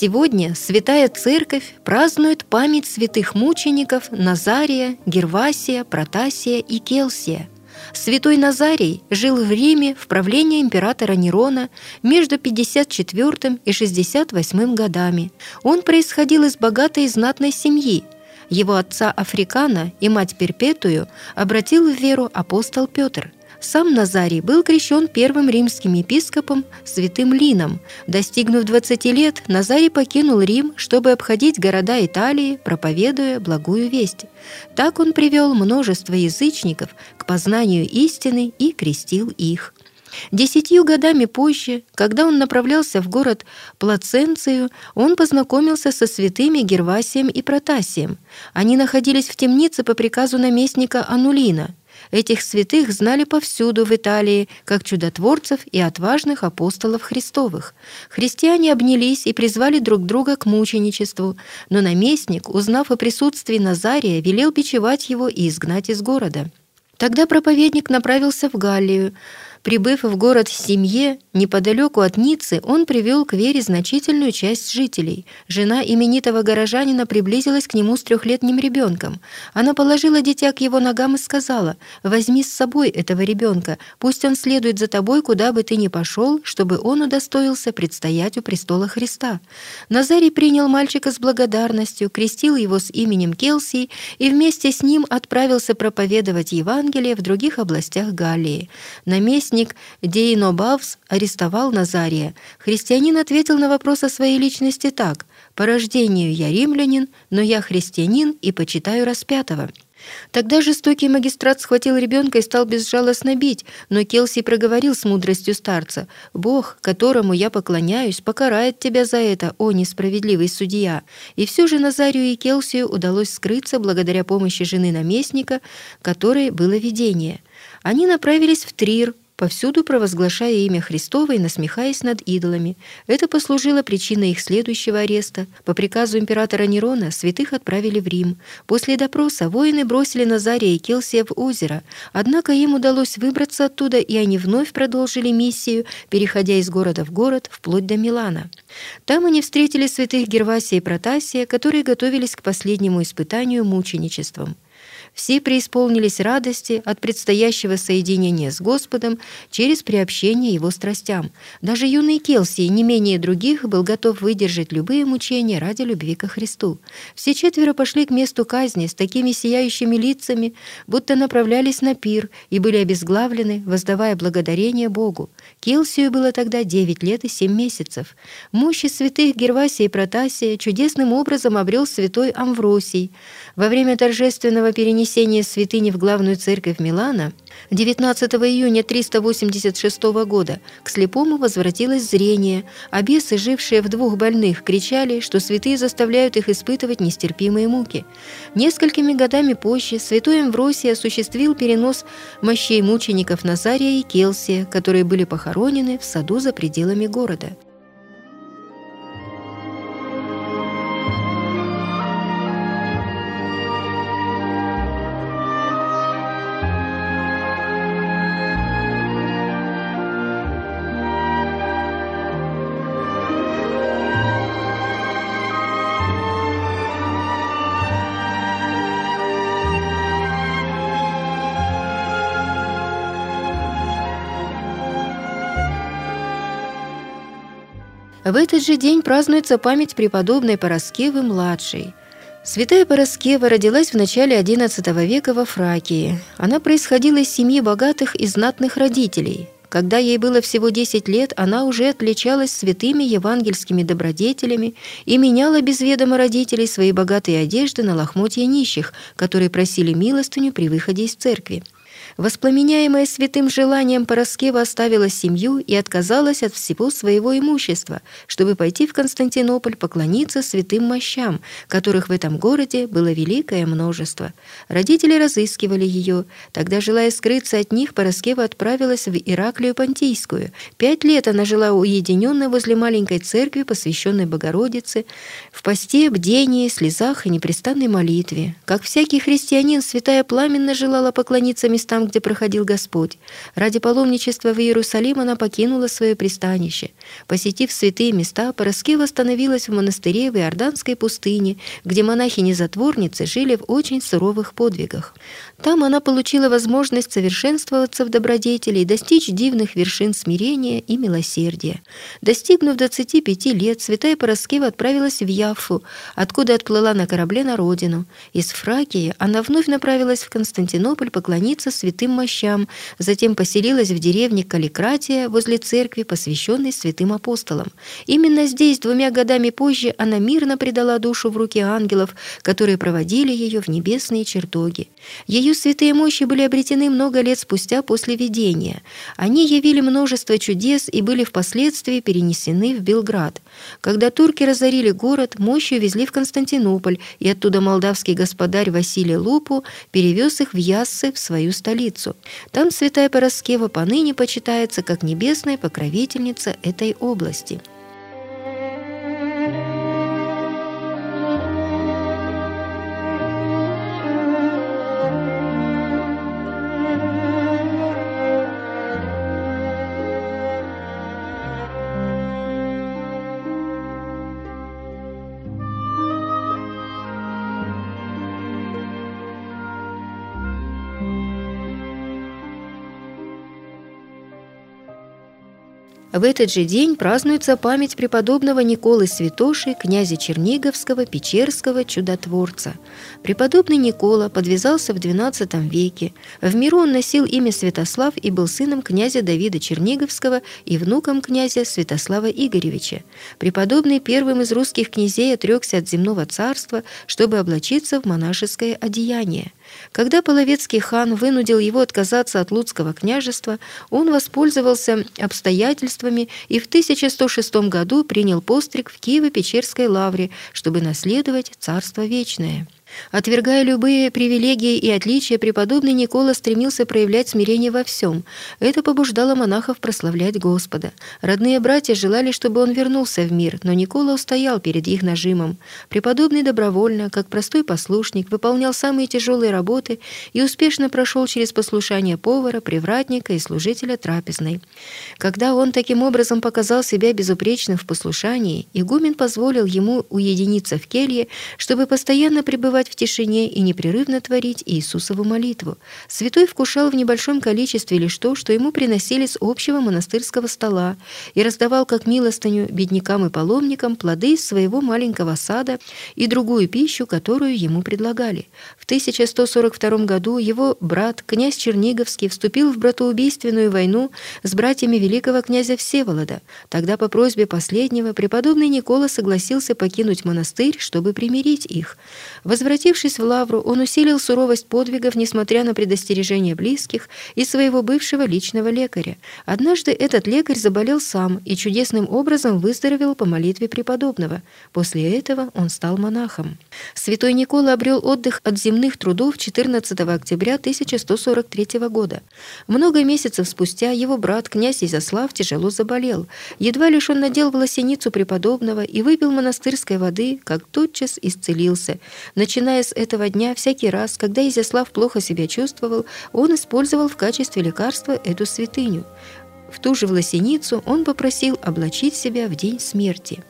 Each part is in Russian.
Сегодня Святая Церковь празднует память святых мучеников Назария, Гервасия, Протасия и Келсия. Святой Назарий жил в Риме в правлении императора Нерона между 54 и 68 годами. Он происходил из богатой и знатной семьи. Его отца Африкана и мать Перпетую обратил в веру апостол Петр – сам Назарий был крещен первым римским епископом святым Лином. Достигнув 20 лет, Назарий покинул Рим, чтобы обходить города Италии, проповедуя благую весть. Так он привел множество язычников к познанию истины и крестил их. Десятью годами позже, когда он направлялся в город Плаценцию, он познакомился со святыми Гервасием и Протасием. Они находились в темнице по приказу наместника Анулина. Этих святых знали повсюду в Италии, как чудотворцев и отважных апостолов Христовых. Христиане обнялись и призвали друг друга к мученичеству, но наместник, узнав о присутствии Назария, велел бичевать его и изгнать из города. Тогда проповедник направился в Галлию, Прибыв в город Семье, неподалеку от Ниццы, он привел к вере значительную часть жителей. Жена именитого горожанина приблизилась к нему с трехлетним ребенком. Она положила дитя к его ногам и сказала, «Возьми с собой этого ребенка, пусть он следует за тобой, куда бы ты ни пошел, чтобы он удостоился предстоять у престола Христа». Назарий принял мальчика с благодарностью, крестил его с именем Келсии и вместе с ним отправился проповедовать Евангелие в других областях Галлии. На месте наместник Дейнобавс арестовал Назария. Христианин ответил на вопрос о своей личности так «По рождению я римлянин, но я христианин и почитаю распятого». Тогда жестокий магистрат схватил ребенка и стал безжалостно бить, но Келси проговорил с мудростью старца, «Бог, которому я поклоняюсь, покарает тебя за это, о несправедливый судья». И все же Назарию и Келсию удалось скрыться благодаря помощи жены наместника, которой было видение. Они направились в Трир, повсюду провозглашая имя Христово и насмехаясь над идолами. Это послужило причиной их следующего ареста. По приказу императора Нерона святых отправили в Рим. После допроса воины бросили Назария и Келсия в озеро, однако им удалось выбраться оттуда, и они вновь продолжили миссию, переходя из города в город, вплоть до Милана. Там они встретили святых Гервасия и Протасия, которые готовились к последнему испытанию мученичеством. Все преисполнились радости от предстоящего соединения с Господом через приобщение Его страстям. Даже юный Келси, не менее других, был готов выдержать любые мучения ради любви ко Христу. Все четверо пошли к месту казни с такими сияющими лицами, будто направлялись на пир и были обезглавлены, воздавая благодарение Богу. Келсию было тогда девять лет и семь месяцев. Мощи святых Гервасия и Протасия чудесным образом обрел святой Амвросий. Во время торжественного перенесения святыни в главную церковь Милана 19 июня 386 года к слепому возвратилось зрение, а бесы, жившие в двух больных, кричали, что святые заставляют их испытывать нестерпимые муки. Несколькими годами позже святой Амвросий осуществил перенос мощей мучеников Назария и Келсия, которые были похоронены в саду за пределами города. В этот же день празднуется память преподобной Пороскевы-младшей. Святая Пороскева родилась в начале XI века во Фракии. Она происходила из семьи богатых и знатных родителей. Когда ей было всего 10 лет, она уже отличалась святыми евангельскими добродетелями и меняла без ведома родителей свои богатые одежды на лохмотья нищих, которые просили милостыню при выходе из церкви. Воспламеняемая святым желанием Пороскева оставила семью и отказалась от всего своего имущества, чтобы пойти в Константинополь поклониться святым мощам, которых в этом городе было великое множество. Родители разыскивали ее. Тогда, желая скрыться от них, Пороскева отправилась в Ираклию Понтийскую. Пять лет она жила уединенно возле маленькой церкви, посвященной Богородице, в посте, бдении, слезах и непрестанной молитве. Как всякий христианин, святая пламенно желала поклониться местам, где проходил Господь. Ради паломничества в Иерусалим она покинула свое пристанище. Посетив святые места, Пороскева остановилась в монастыре в Иорданской пустыне, где монахини-затворницы жили в очень суровых подвигах. Там она получила возможность совершенствоваться в добродетели и достичь дивных вершин смирения и милосердия. Достигнув 25 лет, святая Пороскева отправилась в Яффу, откуда отплыла на корабле на родину. Из Фракии она вновь направилась в Константинополь поклониться святым мощам, затем поселилась в деревне Каликратия возле церкви, посвященной святым апостолам. Именно здесь, двумя годами позже, она мирно предала душу в руки ангелов, которые проводили ее в небесные чертоги. Ее святые мощи были обретены много лет спустя после видения. Они явили множество чудес и были впоследствии перенесены в Белград. Когда турки разорили город, мощи увезли в Константинополь, и оттуда молдавский господарь Василий Лупу перевез их в Яссы, в свою столицу. Там святая Пороскева поныне почитается как небесная покровительница этой области. В этот же день празднуется память преподобного Николы Святоши, князя Черниговского, Печерского чудотворца. Преподобный Никола подвязался в XII веке. В миру он носил имя Святослав и был сыном князя Давида Черниговского и внуком князя Святослава Игоревича. Преподобный первым из русских князей отрекся от земного царства, чтобы облачиться в монашеское одеяние. Когда Половецкий хан вынудил его отказаться от Луцкого княжества, он воспользовался обстоятельствами и в 1106 году принял постриг в Киево-Печерской лавре, чтобы наследовать Царство Вечное. Отвергая любые привилегии и отличия, преподобный Никола стремился проявлять смирение во всем. Это побуждало монахов прославлять Господа. Родные братья желали, чтобы он вернулся в мир, но Никола устоял перед их нажимом. Преподобный добровольно, как простой послушник, выполнял самые тяжелые работы и успешно прошел через послушание повара, привратника и служителя трапезной. Когда он таким образом показал себя безупречным в послушании, игумен позволил ему уединиться в келье, чтобы постоянно пребывать пребывать в тишине и непрерывно творить Иисусову молитву. Святой вкушал в небольшом количестве лишь то, что ему приносили с общего монастырского стола, и раздавал как милостыню беднякам и паломникам плоды из своего маленького сада и другую пищу, которую ему предлагали. В 1142 году его брат, князь Черниговский, вступил в братоубийственную войну с братьями великого князя Всеволода. Тогда по просьбе последнего преподобный Никола согласился покинуть монастырь, чтобы примирить их. Возвратившись в Лавру, он усилил суровость подвигов, несмотря на предостережения близких и своего бывшего личного лекаря. Однажды этот лекарь заболел сам и чудесным образом выздоровел по молитве преподобного. После этого он стал монахом. Святой Никола обрел отдых от земных трудов 14 октября 1143 года. Много месяцев спустя его брат, князь Изяслав, тяжело заболел. Едва лишь он надел волосеницу преподобного и выпил монастырской воды, как тотчас исцелился. Начиная Начиная с этого дня, всякий раз, когда Изяслав плохо себя чувствовал, он использовал в качестве лекарства эту святыню. В ту же власеницу он попросил облачить себя в день смерти.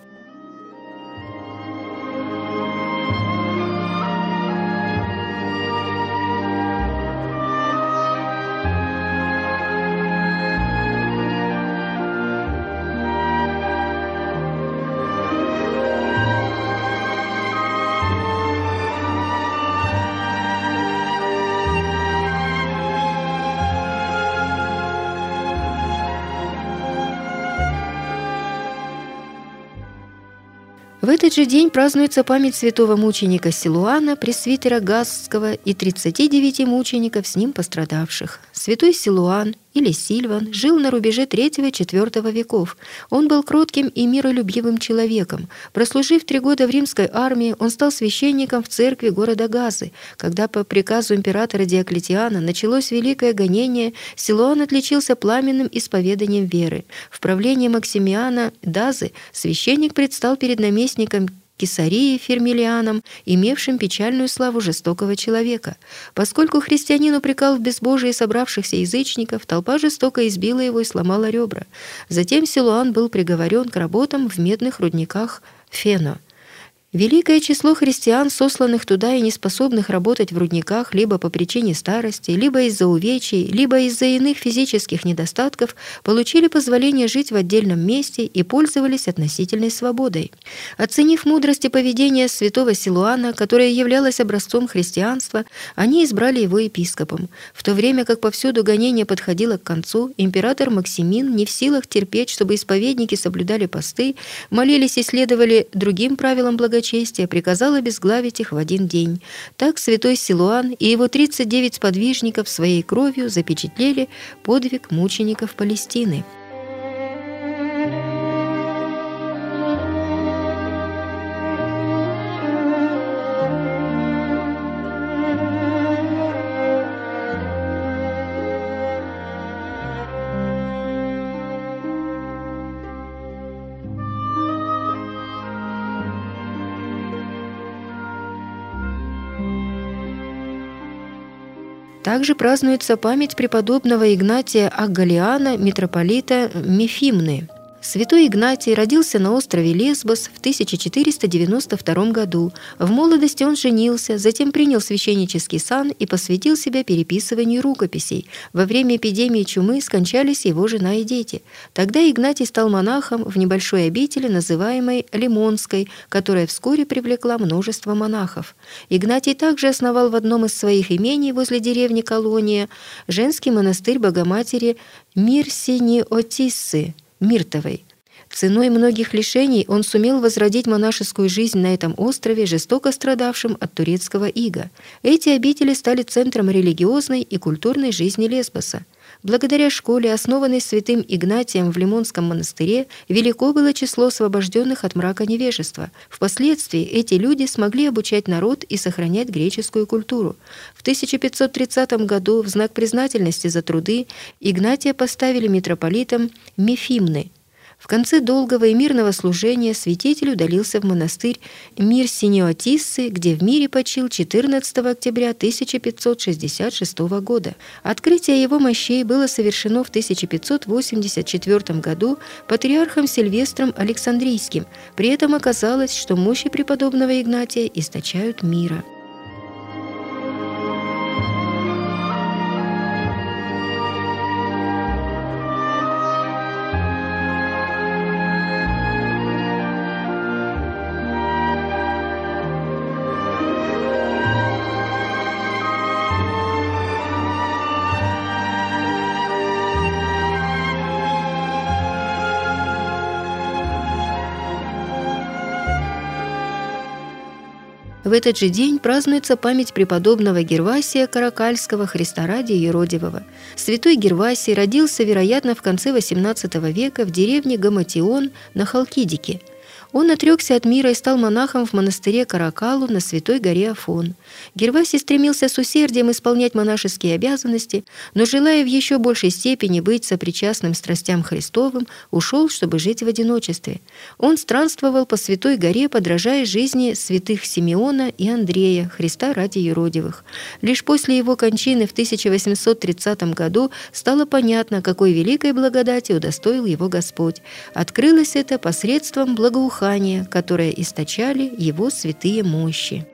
Этот же день празднуется память святого мученика Силуана, пресвитера Гасского и 39 мучеников с ним пострадавших. Святой Силуан или Сильван жил на рубеже III-IV веков. Он был кротким и миролюбивым человеком. Прослужив три года в римской армии, он стал священником в церкви города Газы. Когда по приказу императора Диоклетиана началось великое гонение, Силуан отличился пламенным исповеданием веры. В правлении Максимиана Дазы священник предстал перед наместником Кесарии Фермилианом, имевшим печальную славу жестокого человека. Поскольку христианин упрекал в безбожии собравшихся язычников, толпа жестоко избила его и сломала ребра. Затем Силуан был приговорен к работам в медных рудниках Фено – Великое число христиан, сосланных туда и неспособных работать в рудниках либо по причине старости, либо из-за увечий, либо из-за иных физических недостатков, получили позволение жить в отдельном месте и пользовались относительной свободой. Оценив мудрость и поведение святого Силуана, которое являлось образцом христианства, они избрали его епископом. В то время как повсюду гонение подходило к концу, император Максимин, не в силах терпеть, чтобы исповедники соблюдали посты, молились и следовали другим правилам благочестия, благочестия приказал обезглавить их в один день. Так святой Силуан и его 39 сподвижников своей кровью запечатлели подвиг мучеников Палестины. Также празднуется память преподобного Игнатия Агалиана, митрополита Мефимны. Святой Игнатий родился на острове Лесбос в 1492 году. В молодости он женился, затем принял священнический сан и посвятил себя переписыванию рукописей. Во время эпидемии чумы скончались его жена и дети. Тогда Игнатий стал монахом в небольшой обители, называемой Лимонской, которая вскоре привлекла множество монахов. Игнатий также основал в одном из своих имений возле деревни Колония женский монастырь Богоматери Мирсини-Отиссы – Миртовой. Ценой многих лишений он сумел возродить монашескую жизнь на этом острове, жестоко страдавшем от турецкого ига. Эти обители стали центром религиозной и культурной жизни Лесбоса. Благодаря школе, основанной святым Игнатием в Лимонском монастыре, велико было число освобожденных от мрака невежества. Впоследствии эти люди смогли обучать народ и сохранять греческую культуру. В 1530 году в знак признательности за труды Игнатия поставили митрополитом Мефимны – в конце долгого и мирного служения святитель удалился в монастырь Мир Синеотиссы, где в мире почил 14 октября 1566 года. Открытие его мощей было совершено в 1584 году патриархом Сильвестром Александрийским. При этом оказалось, что мощи преподобного Игнатия источают мира. В этот же день празднуется память преподобного Гервасия Каракальского Христа ради Еродивого. Святой Гервасий родился, вероятно, в конце XVIII века в деревне Гаматион на Халкидике – он отрекся от мира и стал монахом в монастыре Каракалу на Святой горе Афон. Гервасий стремился с усердием исполнять монашеские обязанности, но, желая в еще большей степени быть сопричастным страстям Христовым, ушел, чтобы жить в одиночестве. Он странствовал по Святой горе, подражая жизни святых Симеона и Андрея, Христа ради Еродивых. Лишь после его кончины в 1830 году стало понятно, какой великой благодати удостоил его Господь. Открылось это посредством благоухания благоухания, которое источали его святые мощи.